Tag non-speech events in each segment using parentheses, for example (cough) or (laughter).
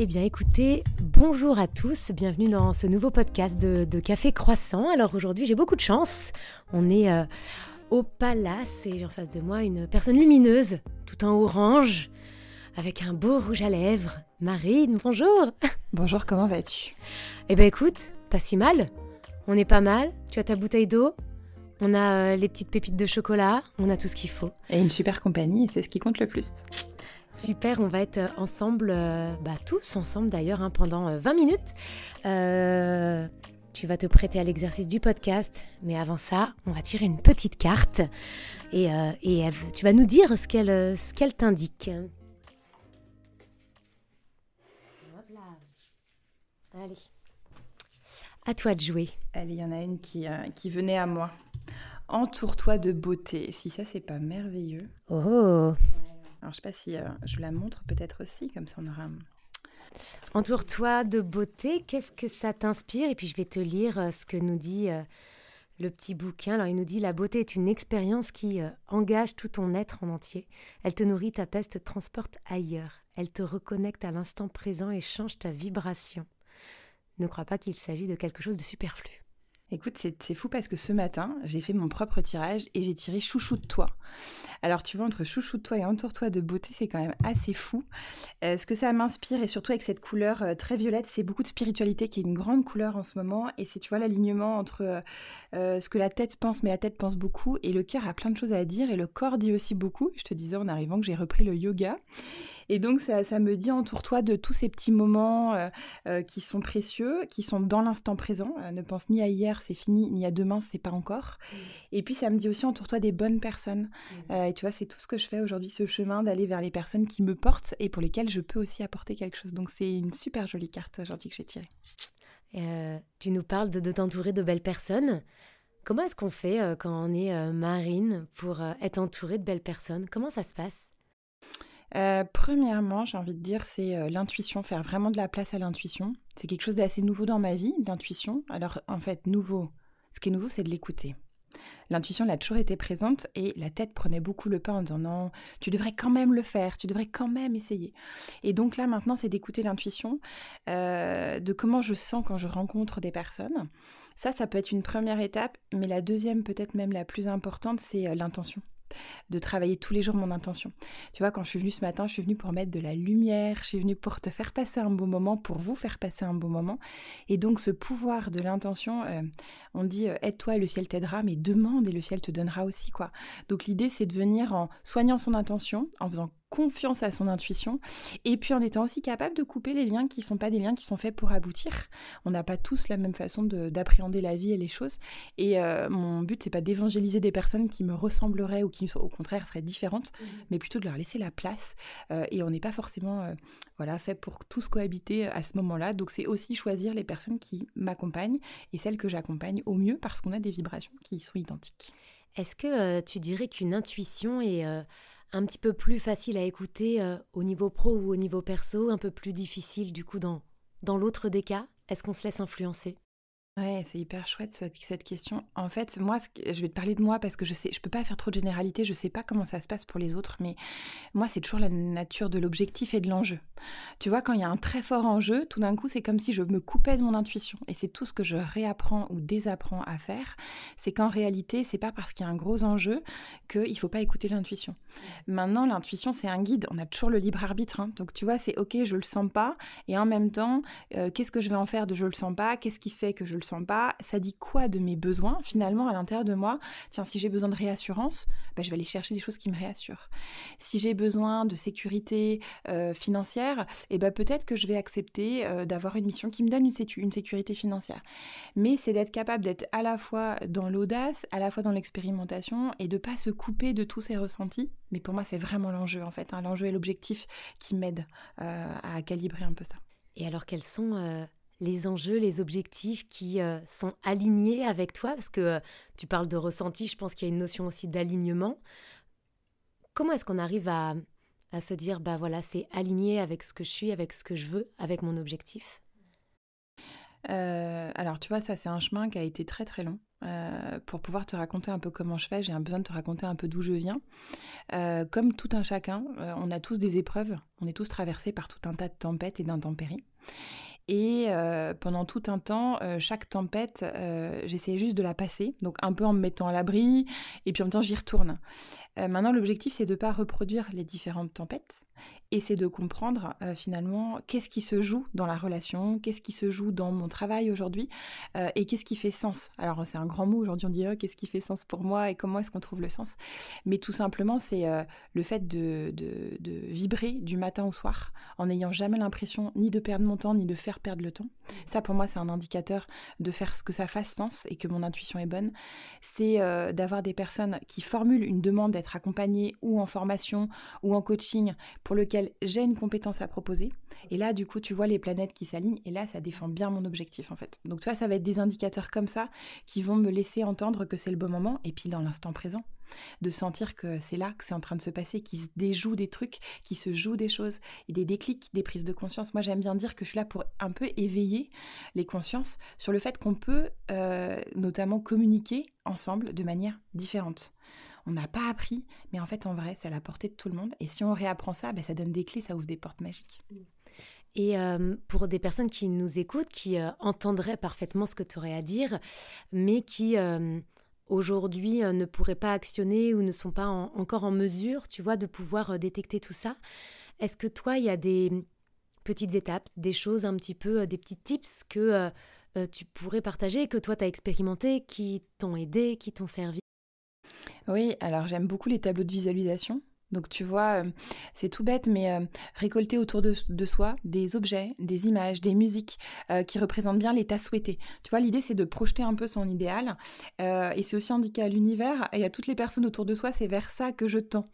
Eh bien écoutez, bonjour à tous, bienvenue dans ce nouveau podcast de, Café Croissant. Alors aujourd'hui j'ai beaucoup de chance, on est euh, au Palace et j'ai en face de moi une personne lumineuse, tout en orange, avec un beau rouge à lèvres. Marine, bonjour Bonjour, comment vas-tu? Eh bien écoute, pas si mal, on est pas mal, tu as ta bouteille d'eau, on a euh, les petites pépites de chocolat, on a tout ce qu'il faut. Et une super compagnie, et c'est ce qui compte le plus. Super, on va être ensemble, euh, bah, tous ensemble d'ailleurs, hein, pendant 20 euh, minutes. Euh, tu vas te prêter à l'exercice du podcast, mais avant ça, on va tirer une petite carte et, tu vas nous dire ce qu'elle ce qu'elle t'indique. Allez, à toi de jouer. Allez, il y en a une qui, qui venait à moi. Entoure-toi de beauté. Si ça, c'est pas merveilleux. Oh alors, je sais pas si euh, je la montre peut-être aussi, comme ça on aura. Entoure-toi de beauté. Qu'est-ce que ça t'inspire? Et puis je vais te lire euh, ce que nous dit euh, le petit bouquin. Alors il nous dit la beauté est une expérience qui engage tout ton être en entier. Elle te nourrit, t'apaise, te transporte ailleurs. Elle te reconnecte à l'instant présent et change ta vibration. Ne crois pas qu'il s'agit de quelque chose de superflu. Écoute, c'est fou parce que ce matin, j'ai fait mon propre tirage et j'ai tiré chouchou de toi. Alors, tu vois, entre chouchou de toi et entoure-toi de beauté, c'est quand même assez fou. Euh, ce que ça m'inspire, et surtout avec cette couleur euh, très violette, c'est beaucoup de spiritualité qui est une grande couleur en ce moment. Et c'est, tu vois, l'alignement entre euh, ce que la tête pense, mais la tête pense beaucoup, et le cœur a plein de choses à dire, et le corps dit aussi beaucoup. Je te disais en arrivant que j'ai repris le yoga. Et donc, ça, ça me dit entoure-toi de tous ces petits moments euh, euh, qui sont précieux, qui sont dans l'instant présent. Euh, ne pense ni à hier, c'est fini, ni à demain, c'est pas encore. Mmh. Et puis, ça me dit aussi entoure-toi des bonnes personnes. Mmh. et tu vois, c'est tout ce que je fais aujourd'hui, ce chemin d'aller vers les personnes qui me portent et pour lesquelles je peux aussi apporter quelque chose. Donc, c'est une super jolie carte aujourd'hui que j'ai tirée. tu nous parles de, de t'entourer de belles personnes. Comment est-ce qu'on fait quand on est marine pour être entouré de belles personnes? Comment ça se passe? Euh, premièrement, j'ai envie de dire, c'est euh, l'intuition, faire vraiment de la place à l'intuition. C'est quelque chose d'assez nouveau dans ma vie, l'intuition. Alors, en fait, nouveau, ce qui est nouveau, c'est de l'écouter. L'intuition, elle a toujours été présente et la tête prenait beaucoup le pas en disant non, tu devrais quand même le faire, tu devrais quand même essayer. Et donc là, maintenant, c'est d'écouter l'intuition, euh, de comment je sens quand je rencontre des personnes. Ça, ça peut être une première étape, mais la deuxième, peut-être même la plus importante, c'est l'intention de travailler tous les jours mon intention. Tu vois, quand je suis venue ce matin, je suis venue pour mettre de la lumière, je suis venue pour te faire passer un bon moment, pour vous faire passer un bon moment. Et donc ce pouvoir de l'intention, euh, on dit euh, aide-toi et le ciel t'aidera, mais demande et le ciel te donnera aussi quoi. Donc l'idée c'est de venir en soignant son intention, en faisant confiance à son intuition et puis en étant aussi capable de couper les liens qui ne sont pas des liens qui sont faits pour aboutir. On n'a pas tous la même façon d'appréhender la vie et les choses et euh, mon but c'est pas d'évangéliser des personnes qui me ressembleraient ou qui au contraire seraient différentes, mmh mais plutôt de leur laisser la place euh, et on n'est pas forcément euh, voilà fait pour tous cohabiter à ce moment-là. Donc c'est aussi choisir les personnes qui m'accompagnent et celles que j'accompagne au mieux parce qu'on a des vibrations qui sont identiques. Est-ce que tu dirais qu'une intuition est un petit peu plus facile à écouter euh, au niveau pro ou au niveau perso, un peu plus difficile du coup dans, dans l'autre des cas? Est-ce qu'on se laisse influencer? Ouais, c'est hyper chouette cette question. En fait, moi, je vais te parler de moi parce que je sais, je peux pas faire trop de généralité, je sais pas comment ça se passe pour les autres, mais moi, c'est toujours la nature de l'objectif et de l'enjeu. Tu vois, quand il y a un très fort enjeu, tout d'un coup, c'est comme si je me coupais de mon intuition. Et c'est tout ce que je réapprends ou désapprends à faire. C'est qu'en réalité, c'est pas parce qu'il y a un gros enjeu qu'il faut pas écouter l'intuition. Maintenant, l'intuition, c'est un guide. On a toujours le libre arbitre. Hein. Donc, tu vois, c'est ok, je le sens pas. Et en même temps, euh, qu'est-ce que je vais en faire de je le sens pas? Qu'est-ce qui fait que je le pas, ça dit quoi de mes besoins finalement à l'intérieur de moi? Tiens, si j'ai besoin de réassurance, bah, je vais aller chercher des choses qui me réassurent. Si j'ai besoin de sécurité euh, financière, et eh ben peut-être que je vais accepter euh, d'avoir une mission qui me donne une, sécurité financière. Mais c'est d'être capable d'être à la fois dans l'audace, à la fois dans l'expérimentation et de pas se couper de tous ces ressentis. Mais pour moi, c'est vraiment l'enjeu en fait, hein, l'enjeu et l'objectif qui m'aident euh, à calibrer un peu ça. Et alors, quels sont les enjeux, les objectifs qui euh, sont alignés avec toi? Parce que euh, tu parles de ressenti, je pense qu'il y a une notion aussi d'alignement. Comment est-ce qu'on arrive à, se dire, bah voilà, c'est aligné avec ce que je suis, avec ce que je veux, avec mon objectif? Euh, alors tu vois, ça c'est un chemin qui a été très très long. pour pouvoir te raconter un peu comment je fais. J'ai besoin de te raconter un peu d'où je viens. Comme tout un chacun, on a tous des épreuves, on est tous traversés par tout un tas de tempêtes et d'intempéries. Et pendant tout un temps, chaque tempête, j'essayais juste de la passer, donc un peu en me mettant à l'abri, et puis en même temps j'y retourne. maintenant, l'objectif, c'est de ne pas reproduire les différentes tempêtes, et c'est de comprendre euh, finalement qu'est-ce qui se joue dans la relation, qu'est-ce qui se joue dans mon travail aujourd'hui euh, et qu'est-ce qui fait sens. Alors c'est un grand mot aujourd'hui, on dit oh, qu'est-ce qui fait sens pour moi et comment est-ce qu'on trouve le sens? Mais tout simplement c'est euh, le fait de, vibrer du matin au soir en n'ayant jamais l'impression ni de perdre mon temps ni de faire perdre le temps. Ça pour moi c'est un indicateur de faire ce que ça fasse sens et que mon intuition est bonne. C'est d'avoir des personnes qui formulent une demande d'être accompagnées ou en formation ou en coaching pour lequel j'ai une compétence à proposer. Et là, du coup, tu vois les planètes qui s'alignent. Et là, ça défend bien mon objectif, en fait. Donc, tu vois, ça va être des indicateurs comme ça qui vont me laisser entendre que c'est le bon moment. Et puis, dans l'instant présent, de sentir que c'est là que c'est en train de se passer, qu'il se déjoue des trucs, qu'il se joue des choses, et des déclics, des prises de conscience. Moi, j'aime bien dire que je suis là pour un peu éveiller les consciences sur le fait qu'on peut euh, notamment communiquer ensemble de manière différente on n'a pas appris, mais en fait, en vrai, c'est à la portée de tout le monde. Et si on réapprend ça, ben, ça donne des clés, ça ouvre des portes magiques. Et euh, pour des personnes qui nous écoutent, qui euh, entendraient parfaitement ce que tu aurais à dire, mais qui aujourd'hui ne pourraient pas actionner ou ne sont pas encore en mesure, tu vois, de pouvoir détecter tout ça, est-ce que toi, il y a des petites étapes, des choses un petit peu, des petits tips que tu pourrais partager, que toi, tu as expérimenté, qui t'ont aidé, qui t'ont servi? Oui, alors j'aime beaucoup les tableaux de visualisation. Donc tu vois, euh, c'est tout bête, mais euh, récolter autour de, soi des objets, des images, des musiques euh, qui représentent bien l'état souhaité. Tu vois, l'idée c'est de projeter un peu son idéal, et c'est aussi indiqué à l'univers et à toutes les personnes autour de soi, c'est vers ça que je tends.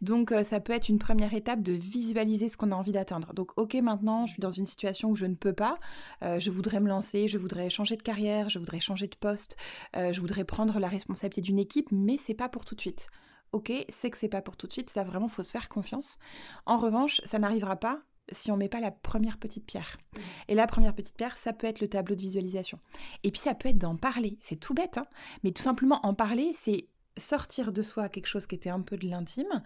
Donc ça peut être une première étape de visualiser ce qu'on a envie d'atteindre. Donc ok, maintenant je suis dans une situation où je ne peux pas, je voudrais me lancer, je voudrais changer de carrière, je voudrais changer de poste, je voudrais prendre la responsabilité d'une équipe, mais c'est pas pour tout de suite ok, c'est que c'est pas pour tout de suite, ça vraiment faut se faire confiance. En revanche, ça n'arrivera pas si on met pas la première petite pierre. Et la première petite pierre, ça peut être le tableau de visualisation. Et puis ça peut être d'en parler. C'est tout bête, hein mais tout simplement en parler, c'est sortir de soi quelque chose qui était un peu de l'intime,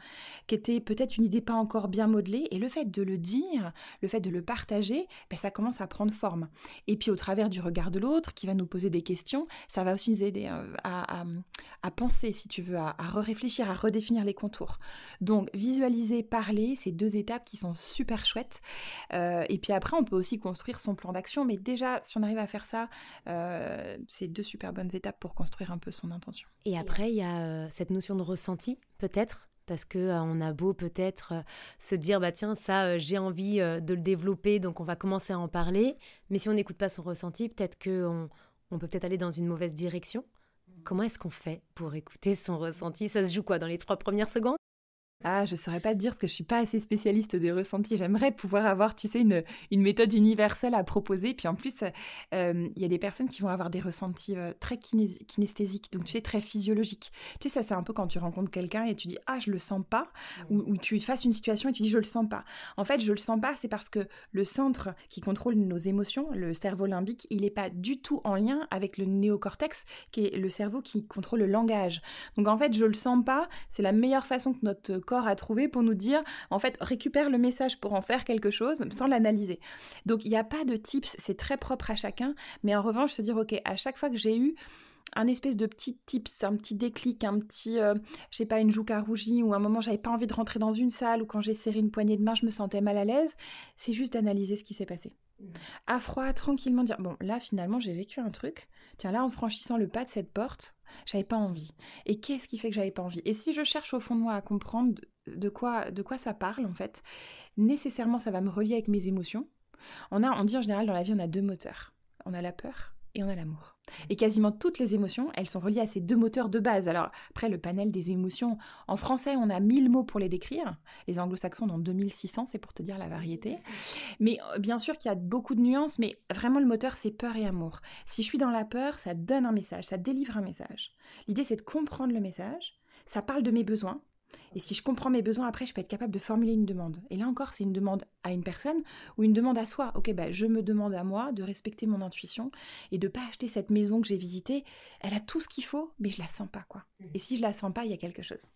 qui était peut-être une idée pas encore bien modelée, et le fait de le dire, le fait de le partager, ben, ça commence à prendre forme. Et puis au travers du regard de l'autre, qui va nous poser des questions, ça va aussi nous aider euh, à, penser, si tu veux, à, réfléchir, à redéfinir les contours. Donc visualiser, parler, c'est deux étapes qui sont super chouettes. Euh, et puis après, on peut aussi construire son plan d'action, mais déjà, si on arrive à faire ça, euh, c'est deux super bonnes étapes pour construire un peu son intention. Et après, il y a euh, cette notion de ressenti, peut-être parce que euh, on a beau peut-être euh, se dire bah tiens ça j'ai envie de le développer donc on va commencer à en parler. Mais si on n'écoute pas son ressenti peut-être que on, peut peut-être aller dans une mauvaise direction. Comment est-ce qu'on fait pour écouter son ressenti? Ça se joue quoi dans les trois premières secondes? Ah, je saurais pas te dire parce que je suis pas assez spécialiste des ressentis. J'aimerais pouvoir avoir, tu sais, une, une méthode universelle à proposer. Puis en plus, euh, il y a des personnes qui vont avoir des ressentis euh, très kinesthésiques, donc tu sais, très physiologiques. Tu sais, ça c'est un peu quand tu rencontres quelqu'un et tu dis ah je le sens pas, ou, ou, tu fasses une situation et tu dis je le sens pas. En fait, je le sens pas, c'est parce que le centre qui contrôle nos émotions, le cerveau limbique, il n'est pas du tout en lien avec le néocortex, qui est le cerveau qui contrôle le langage. Donc en fait, je le sens pas. C'est la meilleure façon que notre corps à trouver pour nous dire, en fait, récupère le message pour en faire quelque chose sans l'analyser. Donc, il n'y a pas de tips, c'est très propre à chacun, mais en revanche, se dire, ok, à chaque fois que j'ai eu un espèce de petit tips, un petit déclic, un petit, euh, je sais pas, une joue à rougi, ou un moment j'avais pas envie de rentrer dans une salle, ou quand j'ai serré une poignée de main, je me sentais mal à l'aise, c'est juste d'analyser ce qui s'est passé. Mmh. À froid, tranquillement dire, bon, là finalement j'ai vécu un truc, tiens là en franchissant le pas de cette porte, j'avais pas envie. Et qu'est-ce qui fait que j'avais pas envie? Et si je cherche au fond de moi à comprendre de quoi, de quoi ça parle en fait, nécessairement ça va me relier avec mes émotions. On a, on dit en général dans la vie, on a deux moteurs. On a la peur et on a l'amour. Et quasiment toutes les émotions, elles sont reliées à ces deux moteurs de base. Alors après, le panel des émotions, en français, on a 1000 mots pour les décrire. Les anglo-saxons en ont 2600, c'est pour te dire la variété. Mais euh, bien sûr qu'il y a beaucoup de nuances, mais vraiment le moteur, c'est peur et amour. Si je suis dans la peur, ça donne un message, ça délivre un message. L'idée, c'est de comprendre le message. Ça parle de mes besoins, Et si je comprends mes besoins, après, je peux être capable de formuler une demande. Et là encore, c'est une demande à une personne ou une demande à soi. Ok, bah, je me demande à moi de respecter mon intuition et de pas acheter cette maison que j'ai visitée. Elle a tout ce qu'il faut, mais je la sens pas, quoi. Mmh. Et si je la sens pas, il y a quelque chose.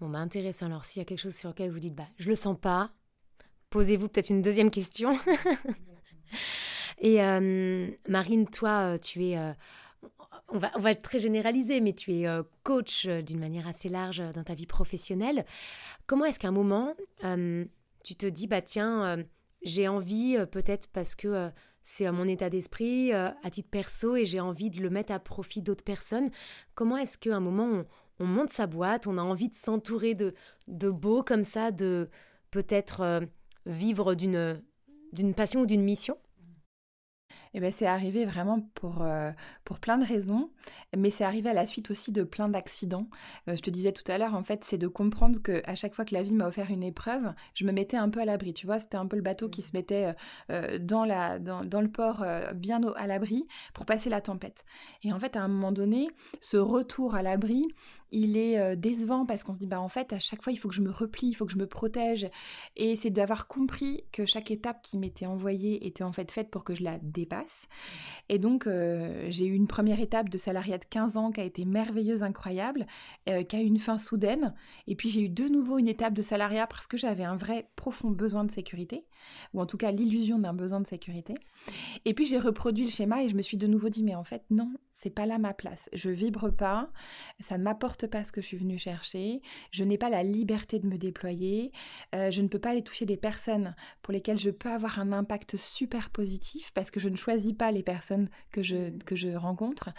Bon, bah intéressant. Alors, s'il y a quelque chose sur lequel vous dites, bah, je le sens pas, posez-vous peut-être une deuxième question. (laughs) et euh, Marine, toi, tu es... Euh, on va, on va très généralisé, mais tu es euh, coach euh, d'une manière assez large euh, dans ta vie professionnelle. Comment est-ce qu'à un moment, tu te dis, bah tiens, j'ai envie, peut-être parce que c'est mon état d'esprit à titre perso et j'ai envie de le mettre à profit d'autres personnes. Comment est-ce qu'à un moment, on, monte sa boîte, on a envie de s'entourer de, de beaux comme ça, de peut-être vivre d'une passion ou d'une mission? Eh ben, c'est arrivé vraiment pour, euh, pour plein de raisons, mais c'est arrivé à la suite aussi de plein d'accidents. Euh, je te disais tout à l'heure, en fait, c'est de comprendre que à chaque fois que la vie m'a offert une épreuve, je me mettais un peu à l'abri. Tu vois, c'était un peu le bateau qui mmh. se mettait euh, dans, la, dans, dans le port bien à l'abri pour passer la tempête. Et en fait, à un moment donné, ce retour à l'abri, il est décevant parce qu'on se dit, bah en fait, à chaque fois, il faut que je me replie, il faut que je me protège. Et c'est d'avoir compris que chaque étape qui m'était envoyée était en fait faite pour que je la dépasse. Et donc, j'ai eu une première étape de salariat de 15 ans qui a été merveilleuse, incroyable, qui a eu une fin soudaine. Et puis, j'ai eu de nouveau une étape de salariat parce que j'avais un vrai profond besoin de sécurité, ou en tout cas l'illusion d'un besoin de sécurité. Et puis, j'ai reproduit le schéma et je me suis de nouveau dit, mais en fait, non, c'est pas là ma place. Je vibre pas, ça ne m'apporte pas ce que je suis venue chercher, je n'ai pas la liberté de me déployer, euh, je ne peux pas aller toucher des personnes pour lesquelles je peux avoir un impact super positif parce que je ne choisis pas les personnes que je, mmh. que je rencontre.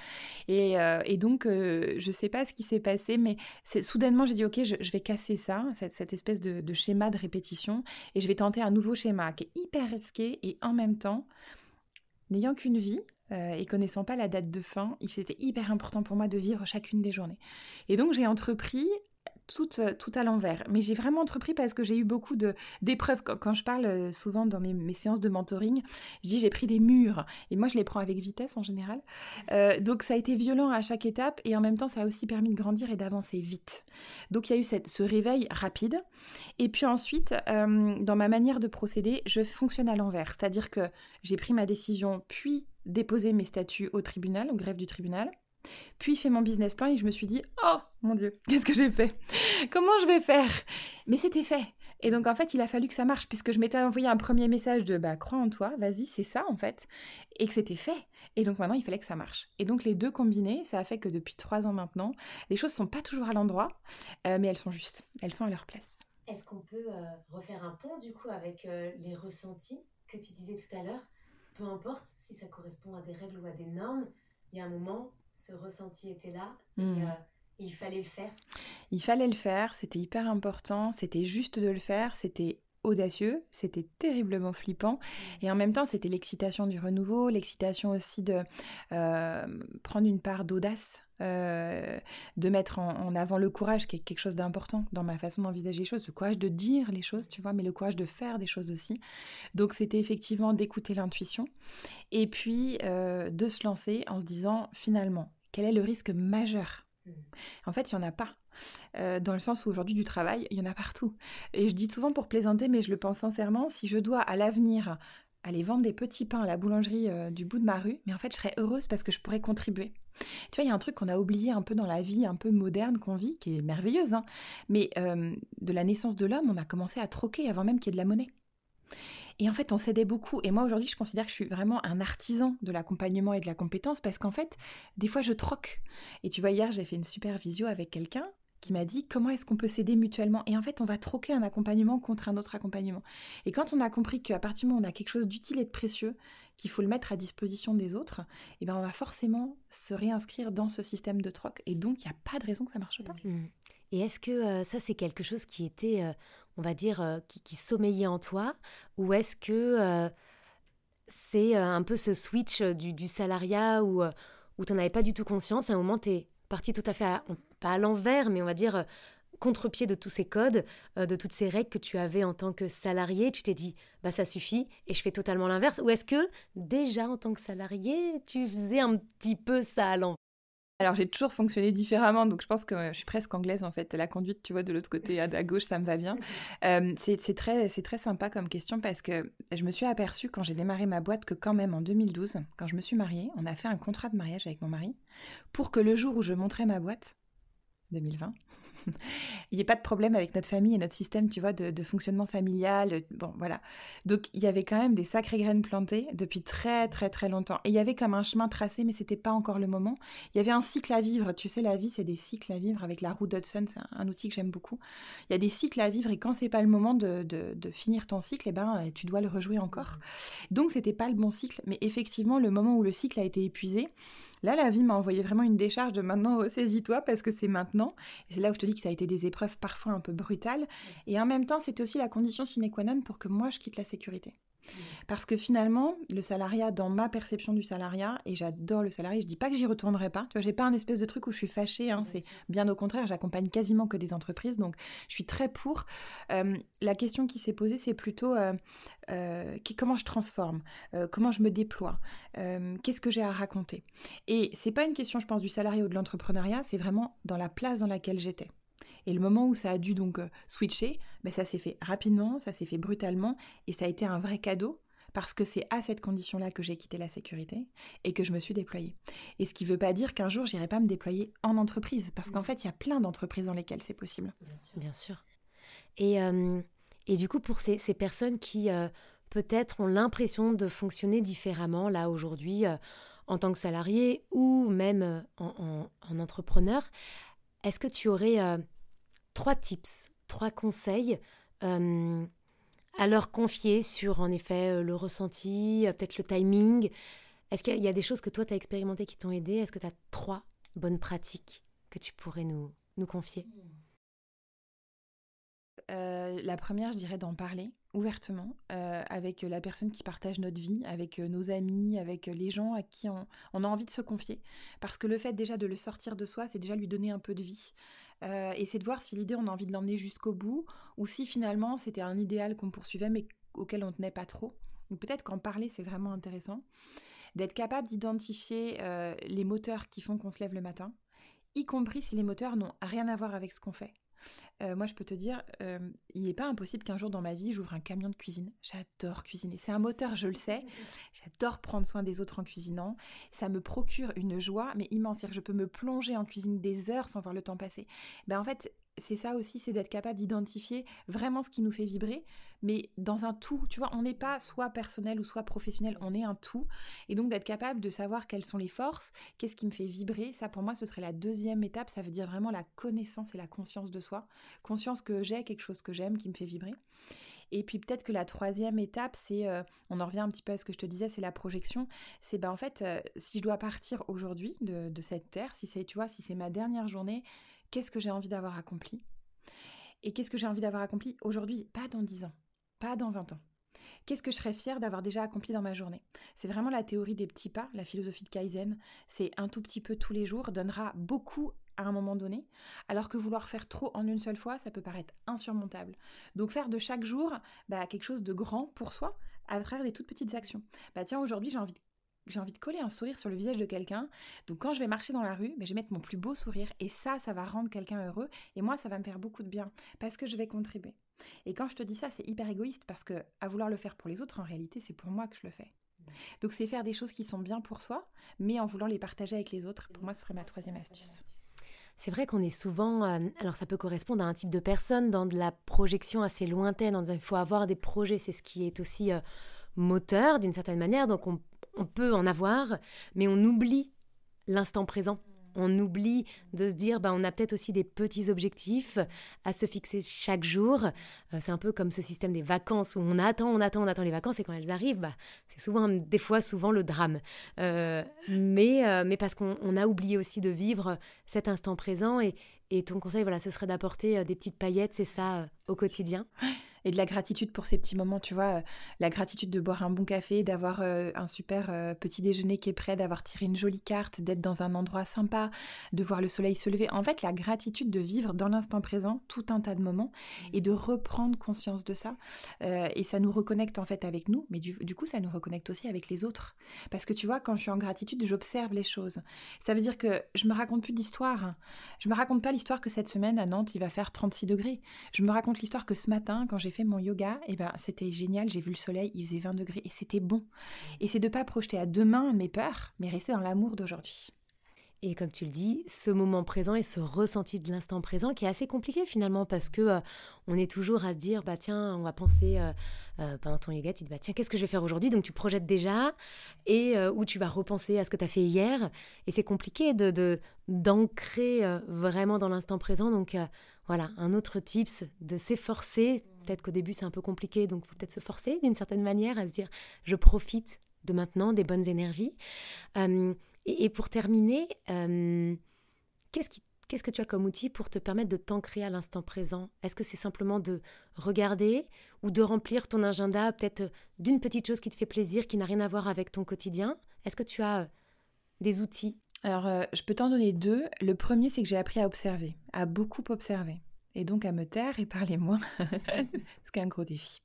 Et, euh, donc, euh, je sais pas ce qui s'est passé, mais soudainement, j'ai dit, ok, je, vais casser ça, cette, espèce de, de schéma de répétition, et je vais tenter un nouveau schéma qui est hyper risqué et en même temps, n'ayant qu'une vie, euh, et connaissant pas la date de fin, il était hyper important pour moi de vivre chacune des journées. Et donc j'ai entrepris tout, euh, tout à l'envers. Mais j'ai vraiment entrepris parce que j'ai eu beaucoup d'épreuves. Quand, je parle euh, souvent dans mes, séances de mentoring, je dis j'ai pris des murs. Et moi, je les prends avec vitesse en général. donc ça a été violent à chaque étape et en même temps, ça a aussi permis de grandir et d'avancer vite. Donc il y a eu ce réveil rapide. Et puis ensuite, dans ma manière de procéder, je fonctionne à l'envers. C'est-à-dire que j'ai pris ma décision, puis déposer mes statuts au tribunal, au greffe du tribunal. Puis fait mon business plan et je me suis dit oh mon dieu (laughs) qu'est-ce que j'ai fait? Comment je vais faire? Mais c'était fait. Et donc en fait il a fallu que ça marche puisque je m'étais envoyé un premier message de bah crois en toi vas-y c'est ça en fait. Et que c'était fait. Et donc maintenant il fallait que ça marche. Et donc les deux combinés ça a fait que depuis trois ans maintenant les choses sont pas toujours à l'endroit euh, mais elles sont justes. Elles sont à leur place. Est-ce qu'on peut euh, refaire un pont du coup avec euh, les ressentis que tu disais tout à l'heure? Peu importe si ça correspond à des règles ou à des normes, il y a un moment, ce ressenti était là et, hmm. euh, il fallait le faire. Il fallait le faire, c'était hyper important, c'était juste de le faire, c'était audacieux, c'était terriblement flippant hmm. et en même temps c'était l'excitation du renouveau, l'excitation aussi de euh, prendre une part d'audace euh, de mettre en, avant le courage, qui est quelque chose d'important dans ma façon d'envisager les choses, le courage de dire les choses, tu vois, mais le courage de faire des choses aussi. Donc c'était effectivement d'écouter l'intuition et puis euh, de se lancer en se disant finalement, quel est le risque majeur? Mmh. En fait, il n'y en a pas. Euh, dans le sens où aujourd'hui du travail, il y en a partout. Et je dis souvent pour plaisanter, mais je le pense sincèrement, si je dois à l'avenir aller vendre des petits pains à la boulangerie du bout de ma rue, mais en fait je serais heureuse parce que je pourrais contribuer. Tu vois, il y a un truc qu'on a oublié un peu dans la vie un peu moderne qu'on vit, qui est merveilleuse, hein. mais euh, de la naissance de l'homme, on a commencé à troquer avant même qu'il y ait de la monnaie. Et en fait, on s'aidait beaucoup. Et moi, aujourd'hui, je considère que je suis vraiment un artisan de l'accompagnement et de la compétence parce qu'en fait, des fois, je troque. Et tu vois, hier, j'ai fait une super visio avec quelqu'un qui m'a dit comment est-ce qu'on peut s'aider mutuellement? Et en fait, on va troquer un accompagnement contre un autre accompagnement. Et quand on a compris qu'à partir du moment où on a quelque chose d'utile et de précieux, qu'il faut le mettre à disposition des autres, eh ben on va forcément se réinscrire dans ce système de troc. Et donc, il n'y a pas de raison que ça marche pas. Mmh. Et est-ce que euh, ça, c'est quelque chose qui était, euh, on va dire, euh, qui, sommeillait en toi? Ou est-ce que c'est un peu ce switch du, salariat où, où tu n'en avais pas du tout conscience? À un moment, tu es parti tout à fait, pas à l'envers, mais on va dire contre-pied de tous ces codes, euh, de toutes ces règles que tu avais en tant que salarié, tu t'es dit, bah ça suffit et je fais totalement l'inverse Ou est-ce que déjà en tant que salarié, tu faisais un petit peu ça à l'envers alors j'ai toujours fonctionné différemment, donc je pense que je suis presque anglaise en fait. La conduite, tu vois, de l'autre côté à, gauche, ça me va bien. (laughs) Euh, c'est très, très sympa comme question parce que je me suis aperçue quand j'ai démarré ma boîte que quand même en 2012, quand je me suis mariée, on a fait un contrat de mariage avec mon mari pour que le jour où je montrais ma boîte, 2020, (laughs) il n'y ait pas de problème avec notre famille et notre système, tu vois, de, fonctionnement familial. Bon, voilà. Donc, il y avait quand même des sacrées graines plantées depuis très, très, très longtemps. Et il y avait comme un chemin tracé, mais c'était pas encore le moment. Il y avait un cycle à vivre. Tu sais, la vie, c'est des cycles à vivre avec la roue Dodson. C'est un, outil que j'aime beaucoup. Il y a des cycles à vivre et quand c'est pas le moment de, finir ton cycle, eh ben, tu dois le rejouer encore. Donc, c'était pas le bon cycle. Mais effectivement, le moment où le cycle a été épuisé, là, la vie m'a envoyé vraiment une décharge de maintenant, saisis-toi parce que c'est maintenant. Et c'est là où je te dis que ça a été des épreuves parfois un peu brutales. Et en même temps, c'était aussi la condition sine qua non pour que moi, je quitte la sécurité. Parce que finalement, le salariat, dans ma perception du salariat, et j'adore le salariat, je dis pas que j'y retournerai pas. Tu vois, j'ai pas un espèce de truc où je suis fâchée. Hein, c'est bien au contraire, j'accompagne quasiment que des entreprises, donc je suis très pour. Euh, la question qui s'est posée, c'est plutôt euh, euh, comment je transforme, comment je me déploie, qu'est-ce que j'ai à raconter? Et c'est pas une question, je pense, du salariat ou de l'entrepreneuriat, c'est vraiment dans la place dans laquelle j'étais. Et le moment où ça a dû donc euh, switcher, ben ça s'est fait rapidement, ça s'est fait brutalement, et ça a été un vrai cadeau parce que c'est à cette condition-là que j'ai quitté la sécurité et que je me suis déployée. Et ce qui ne veut pas dire qu'un jour, j'irai pas me déployer en entreprise, parce qu'en fait, il y a plein d'entreprises dans lesquelles c'est possible. Bien sûr. Et, euh, et du coup, pour ces, ces personnes qui euh, peut-être ont l'impression de fonctionner différemment, là, aujourd'hui, en tant que salarié ou même en, en, entrepreneur, est-ce que tu aurais trois tips, trois conseils euh, à leur confier sur, en effet, euh, le ressenti, euh, peut-être le timing. Est-ce qu'il y a des choses que toi, tu as expérimentées qui t'ont aidé? Est-ce que tu as trois bonnes pratiques que tu pourrais nous, nous confier? La première, je dirais d'en parler ouvertement avec la personne qui partage notre vie, avec nos amis, avec les gens à qui on, a envie de se confier. Parce que le fait déjà de le sortir de soi, c'est déjà lui donner un peu de vie. Euh, et c'est de voir si l'idée, on a envie de l'emmener jusqu'au bout, ou si finalement c'était un idéal qu'on poursuivait mais auquel on tenait pas trop. Ou peut-être qu'en parler, c'est vraiment intéressant. D'être capable d'identifier euh, les moteurs qui font qu'on se lève le matin, y compris si les moteurs n'ont rien à voir avec ce qu'on fait. Euh, moi, je peux te dire, euh, il n'est pas impossible qu'un jour dans ma vie, j'ouvre un camion de cuisine. J'adore cuisiner. C'est un moteur, je le sais. J'adore prendre soin des autres en cuisinant. Ça me procure une joie, mais immense. Je peux me plonger en cuisine des heures sans voir le temps passer. Ben, en fait, c'est ça aussi, c'est d'être capable d'identifier vraiment ce qui nous fait vibrer, mais dans un tout. Tu vois, on n'est pas soit personnel ou soit professionnel, on est un tout. Et donc d'être capable de savoir quelles sont les forces, qu'est-ce qui me fait vibrer, ça pour moi ce serait la deuxième étape, ça veut dire vraiment la connaissance et la conscience de soi. Conscience que j'ai quelque chose que j'aime, qui me fait vibrer. Et puis peut-être que la troisième étape, c'est, euh, on en revient un petit peu à ce que je te disais, c'est la projection. C'est ben en fait, euh, si je dois partir aujourd'hui de, de cette terre, si c'est, tu vois, si c'est ma dernière journée, qu'est-ce que j'ai envie d'avoir accompli Et qu'est-ce que j'ai envie d'avoir accompli aujourd'hui, pas dans 10 ans, pas dans 20 ans. Qu'est-ce que je serais fière d'avoir déjà accompli dans ma journée? C'est vraiment la théorie des petits pas, la philosophie de Kaizen. C'est un tout petit peu tous les jours, donnera beaucoup à un moment donné, alors que vouloir faire trop en une seule fois, ça peut paraître insurmontable. Donc faire de chaque jour bah, quelque chose de grand pour soi à travers des toutes petites actions. Bah tiens, aujourd'hui j'ai envie de j'ai envie de coller un sourire sur le visage de quelqu'un. Donc quand je vais marcher dans la rue, ben, je vais mettre mon plus beau sourire et ça, ça va rendre quelqu'un heureux et moi, ça va me faire beaucoup de bien parce que je vais contribuer. Et quand je te dis ça, c'est hyper égoïste parce que à vouloir le faire pour les autres, en réalité, c'est pour moi que je le fais. Donc c'est faire des choses qui sont bien pour soi, mais en voulant les partager avec les autres. Pour moi, ce serait ma troisième astuce. C'est vrai qu'on est souvent, euh, alors ça peut correspondre à un type de personne dans de la projection assez lointaine, il faut avoir des projets, c'est ce qui est aussi euh, moteur d'une certaine manière, donc on, on peut en avoir, mais on oublie l'instant présent. On oublie de se dire, bah, on a peut-être aussi des petits objectifs à se fixer chaque jour. Euh, c'est un peu comme ce système des vacances où on attend, on attend, on attend les vacances et quand elles arrivent, bah, c'est souvent, des fois, souvent le drame. Euh, mais, euh, mais parce qu'on a oublié aussi de vivre cet instant présent et, et ton conseil, voilà, ce serait d'apporter des petites paillettes, c'est ça, au quotidien? Et de la gratitude pour ces petits moments, tu vois, la gratitude de boire un bon café, d'avoir un super petit déjeuner qui est prêt, d'avoir tiré une jolie carte, d'être dans un endroit sympa, de voir le soleil se lever. En fait, la gratitude de vivre dans l'instant présent tout un tas de moments et de reprendre conscience de ça. et ça nous reconnecte en fait avec nous, mais du, du coup, ça nous reconnecte aussi avec les autres. Parce que tu vois, quand je suis en gratitude, j'observe les choses. Ça veut dire que je me raconte plus d'histoire. Je me raconte pas l'histoire que cette semaine à Nantes, il va faire 36 degrés. Je me raconte l'histoire que ce matin, quand j'ai mon yoga, eh ben, c'était génial, j'ai vu le soleil, il faisait 20 degrés et c'était bon. Et c'est de pas projeter à demain mes peurs, mais rester dans l'amour d'aujourd'hui. Et comme tu le dis, ce moment présent et ce ressenti de l'instant présent qui est assez compliqué finalement parce que euh, on est toujours à se dire bah tiens on va penser euh, euh, pendant ton yoga tu te dis bah tiens qu'est-ce que je vais faire aujourd'hui? Donc tu projettes déjà et ou tu vas repenser à ce que tu as fait hier et c'est compliqué de d'ancrer vraiment dans l'instant présent donc voilà un autre tips de s'efforcer peut-être qu'au début c'est un peu compliqué donc faut peut-être se forcer d'une certaine manière à se dire je profite de maintenant des bonnes énergies. Et, pour terminer, euh, qu'est-ce que tu as comme outil pour te permettre de t'ancrer à l'instant présent? Est-ce que c'est simplement de regarder ou de remplir ton agenda peut-être d'une petite chose qui te fait plaisir, qui n'a rien à voir avec ton quotidien? Est-ce que tu as euh, des outils? Alors, euh, je peux t'en donner deux. Le premier, c'est que j'ai appris à observer, à beaucoup observer, et donc à me taire et parler moins, ce qui est un gros défi.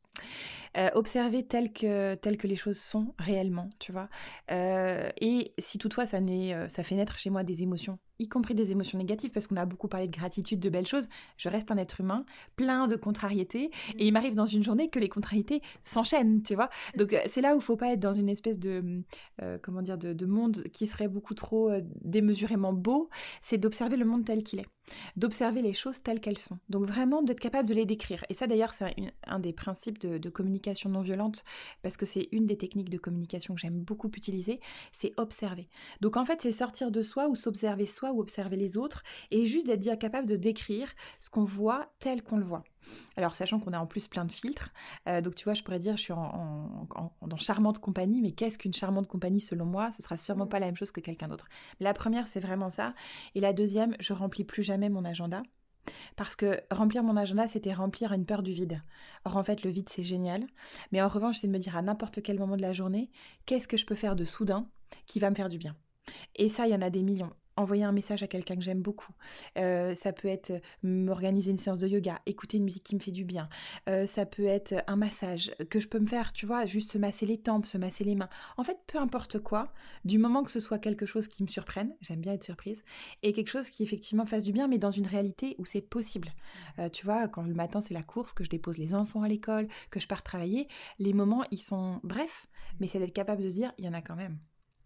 Euh, observer tel que, tel que les choses sont réellement, tu vois. Euh, et si toutefois ça, euh, ça fait naître chez moi des émotions, y compris des émotions négatives, parce qu'on a beaucoup parlé de gratitude, de belles choses, je reste un être humain plein de contrariétés, et il m'arrive dans une journée que les contrariétés s'enchaînent, tu vois. Donc c'est là où il faut pas être dans une espèce de, comment dire, de, monde qui serait beaucoup trop démesurément beau, c'est d'observer le monde tel qu'il est, d'observer les choses telles qu'elles sont. Donc vraiment d'être capable de les décrire. Et ça d'ailleurs c'est un, des principes de, de communication non violente, parce que c'est une des techniques de communication que j'aime beaucoup utiliser, c'est observer. Donc en fait, c'est sortir de soi ou s'observer soi ou observer les autres, et juste d'être capable de décrire ce qu'on voit tel qu'on le voit. Alors, sachant qu'on a en plus plein de filtres, euh, donc tu vois, je pourrais dire, je suis en, dans charmante compagnie, mais qu'est-ce qu'une charmante compagnie selon moi? Ce sera sûrement pas la même chose que quelqu'un d'autre. La première, c'est vraiment ça. Et la deuxième, je remplis plus jamais mon agenda. Parce que remplir mon agenda, c'était remplir une peur du vide. Or, en fait, le vide, c'est génial. Mais en revanche, c'est de me dire à n'importe quel moment de la journée, qu'est-ce que je peux faire de soudain qui va me faire du bien? Et ça, il y en a des millions envoyer un message à quelqu'un que j'aime beaucoup. Euh, ça peut être euh, m'organiser une séance de yoga, écouter une musique qui me fait du bien. Euh, ça peut être un massage que je peux me faire, tu vois, juste se masser les tempes, se masser les mains. En fait, peu importe quoi, du moment que ce soit quelque chose qui me surprenne, j'aime bien être surprise, et quelque chose qui effectivement fasse du bien, mais dans une réalité où c'est possible. tu vois, quand le matin c'est la course, que je dépose les enfants à l'école, que je pars travailler, les moments ils sont brefs, mais c'est d'être capable de se dire, il y en a quand même.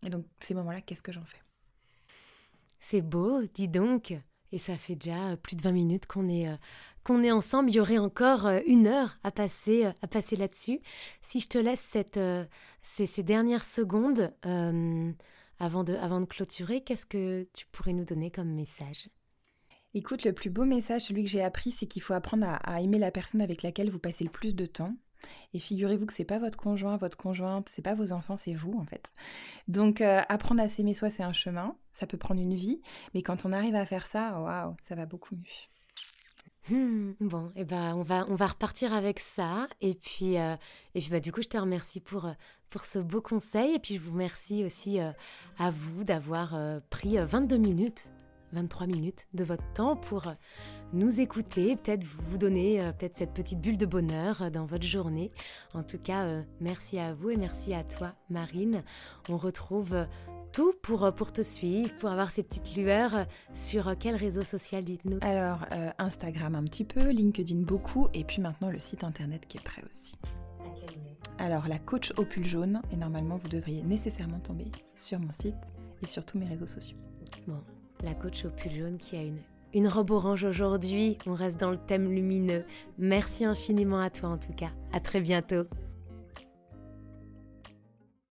Et donc ces moments-là, qu'est-ce que j'en fais? C'est beau, dis donc. Et ça fait déjà plus de 20 minutes qu'on est, euh, qu'on est ensemble. Il y aurait encore euh, une heure à passer, euh, à passer là-dessus. Si je te laisse cette, ces, ces, dernières secondes avant, de, avant de clôturer, qu'est-ce que tu pourrais nous donner comme message? Écoute, le plus beau message, celui que j'ai appris, c'est qu'il faut apprendre à aimer la personne avec laquelle vous passez le plus de temps. Et figurez-vous que c'est pas votre conjoint, votre conjointe, c'est pas vos enfants, c'est vous en fait. Donc euh, apprendre à s'aimer soi, c'est un chemin, ça peut prendre une vie, mais quand on arrive à faire ça, waouh, ça va beaucoup mieux. Hmm, bon, et eh ben on va on va repartir avec ça. Et puis euh, et puis bah du coup je te remercie pour pour ce beau conseil. Et puis je vous remercie aussi euh, à vous d'avoir pris 22 minutes 23 minutes de votre temps pour nous écouter, peut-être vous donner euh, peut-être cette petite bulle de bonheur euh, dans votre journée. En tout cas, euh, merci à vous et merci à toi, Marine. On retrouve tout pour, pour te suivre, pour avoir ces petites lueurs sur quel réseau social, dites-nous Alors, Instagram un petit peu, LinkedIn beaucoup, et puis maintenant le site internet qui est prêt aussi. Alors, la coach au pull jaune, et normalement vous devriez nécessairement tomber sur mon site et sur tous mes réseaux sociaux. Bon, la coach au pull jaune qui a une une robe orange aujourd'hui. On reste dans le thème lumineux. Merci infiniment à toi en tout cas. À très bientôt.